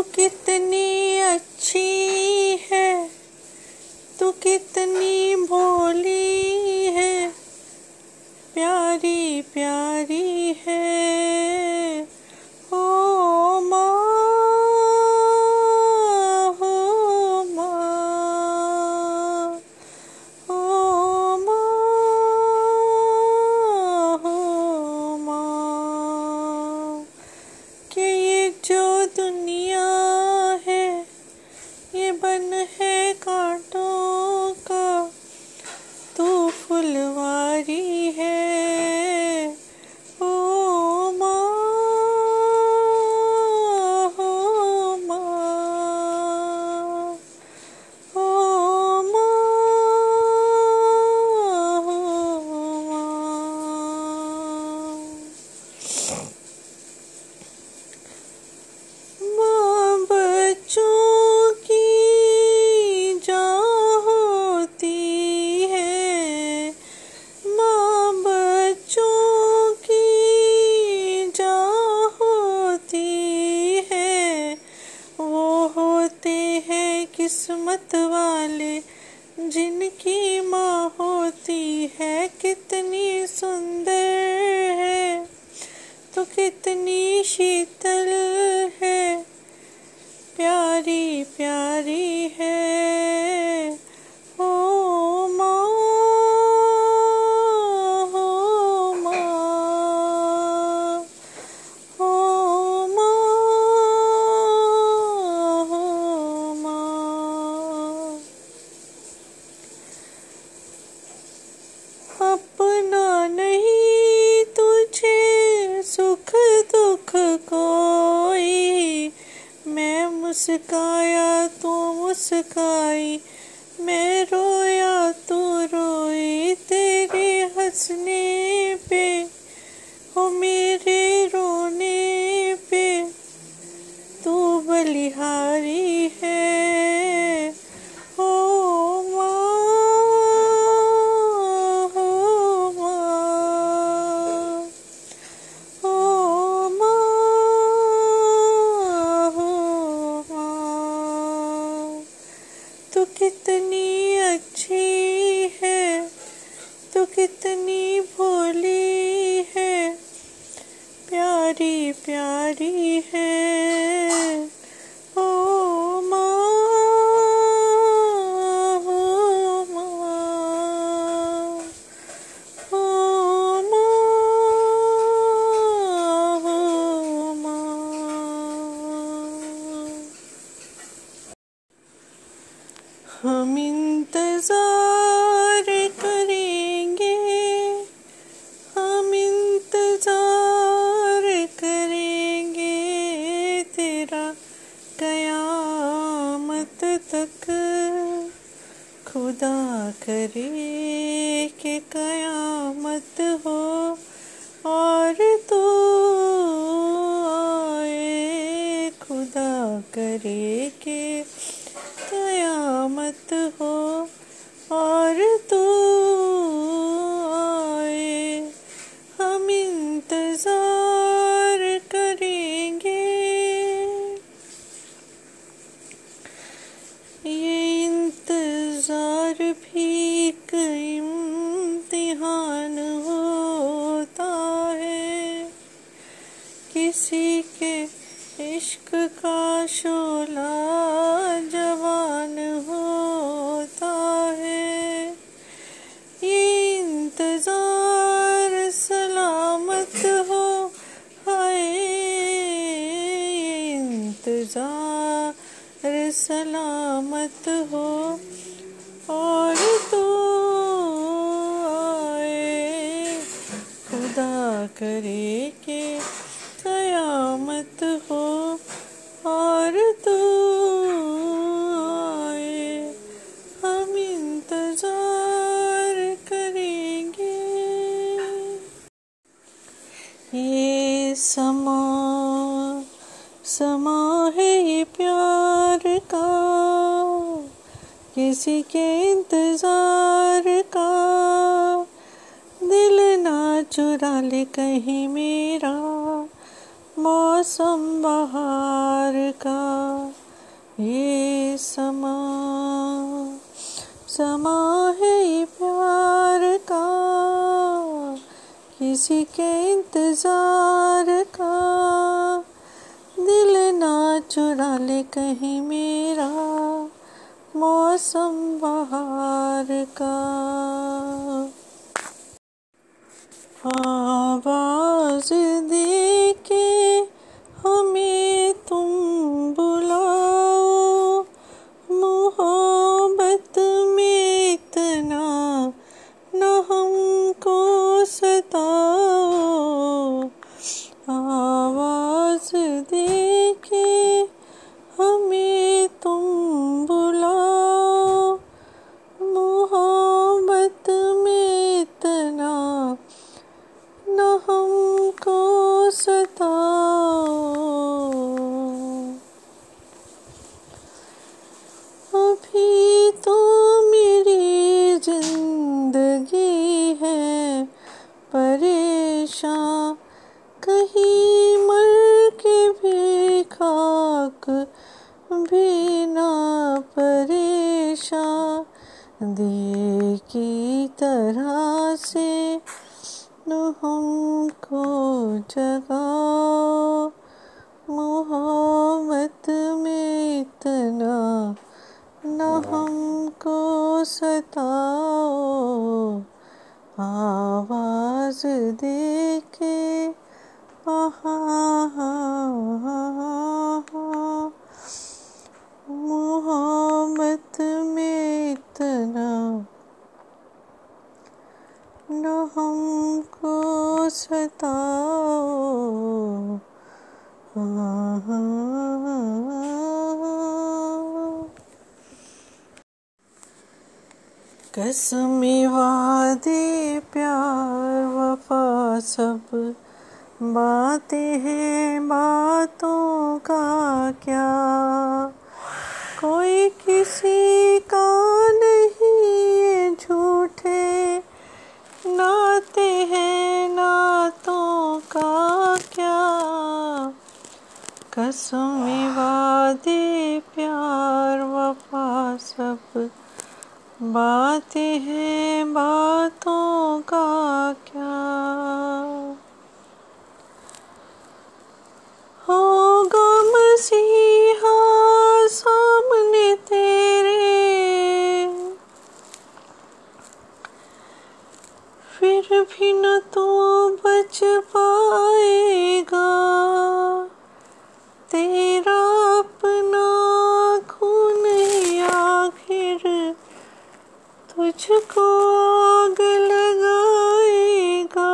तू कितनी சொல்வாரே वो होते हैं किस्मत वाले, जिनकी माँ होती है कितनी सुंदर है। तो कितनी शीतल है, प्यारी प्यारी है। मुस्काया तो मुस्काई, मैं रोया तो रोई तेरे हंसने पे, हो मेरे रोने पे, तू बलिहारी है ओ माँ हो माँ ओ माँ हो माँ तू कितनी अच्छी है तू कितनी भोली है प्यारी प्यारी है। करे किसी के इश्क का शोला जवान होता है। ये इंतज़ार सलामत हो, हाय, ये इंतज़ार सलामत हो। और तो आए, खुदा करे के कयामत हो और तू आए, हम इंतज़ार करेंगे। ये समा समा है ये प्यार का। किसी के इंतज़ार का। दिल ना चुरा ले कहीं मेरा। मौसम बहार का ये समा समा है ये प्यार का, किसी के इंतज़ार का। दिल ना चुरा ले कहीं मेरा, मौसम बहार का। आवाज़ दे कहीं मर के भी खाक भी ना परेशान। दिए की तरह से हमको जगाओ। मोहब्बत में इतना न हमको सताओ। आवाज़ दे मोहब्बत में इतना न हमको सताओ। कसम वादे प्यार वफा सब। बातें हैं, बातों का क्या? कोई किसी का नहीं झूठे नाते हैं, नातों का क्या? कसम वादे, प्यार, वफा, सब। बातें हैं, बातों का क्या? तुझको आग लगाएगा।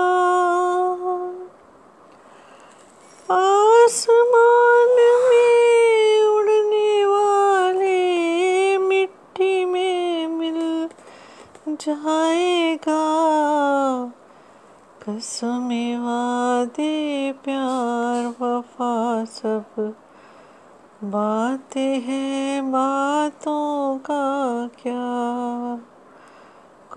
आसमान में उड़ने वाले मिट्टी में मिल जाएगा। कसम वादे, प्यार, वफा, सब बातें हैं बातों का क्या?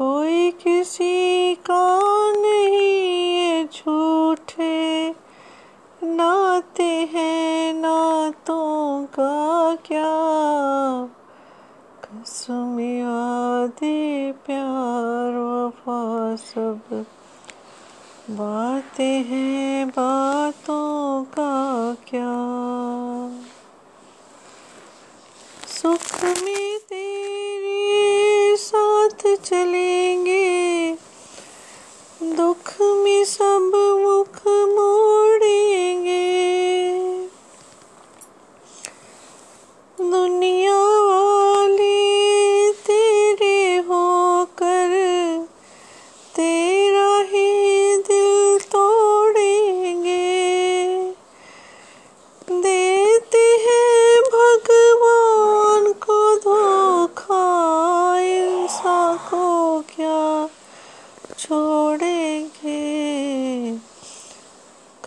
कोई किसी का नहीं ये झूठे नाते हैं नातों का क्या? कसम वादे प्यार, वफा, सब बातें हैं बातों का क्या? सुख में तेरे साथ चलेंगे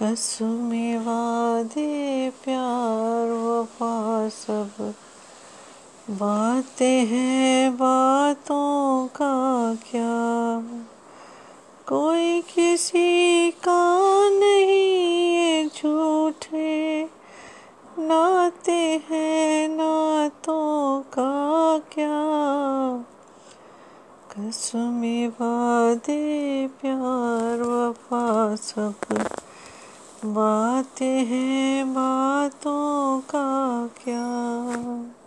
कसम वादे प्यार, वफा सब। बातें हैं बातों का क्या? कोई किसी का नहीं ये झूठे। नाते हैं नातों का क्या? कसमें वादे प्यार, वफा सब। बातें हैं बातों का क्या?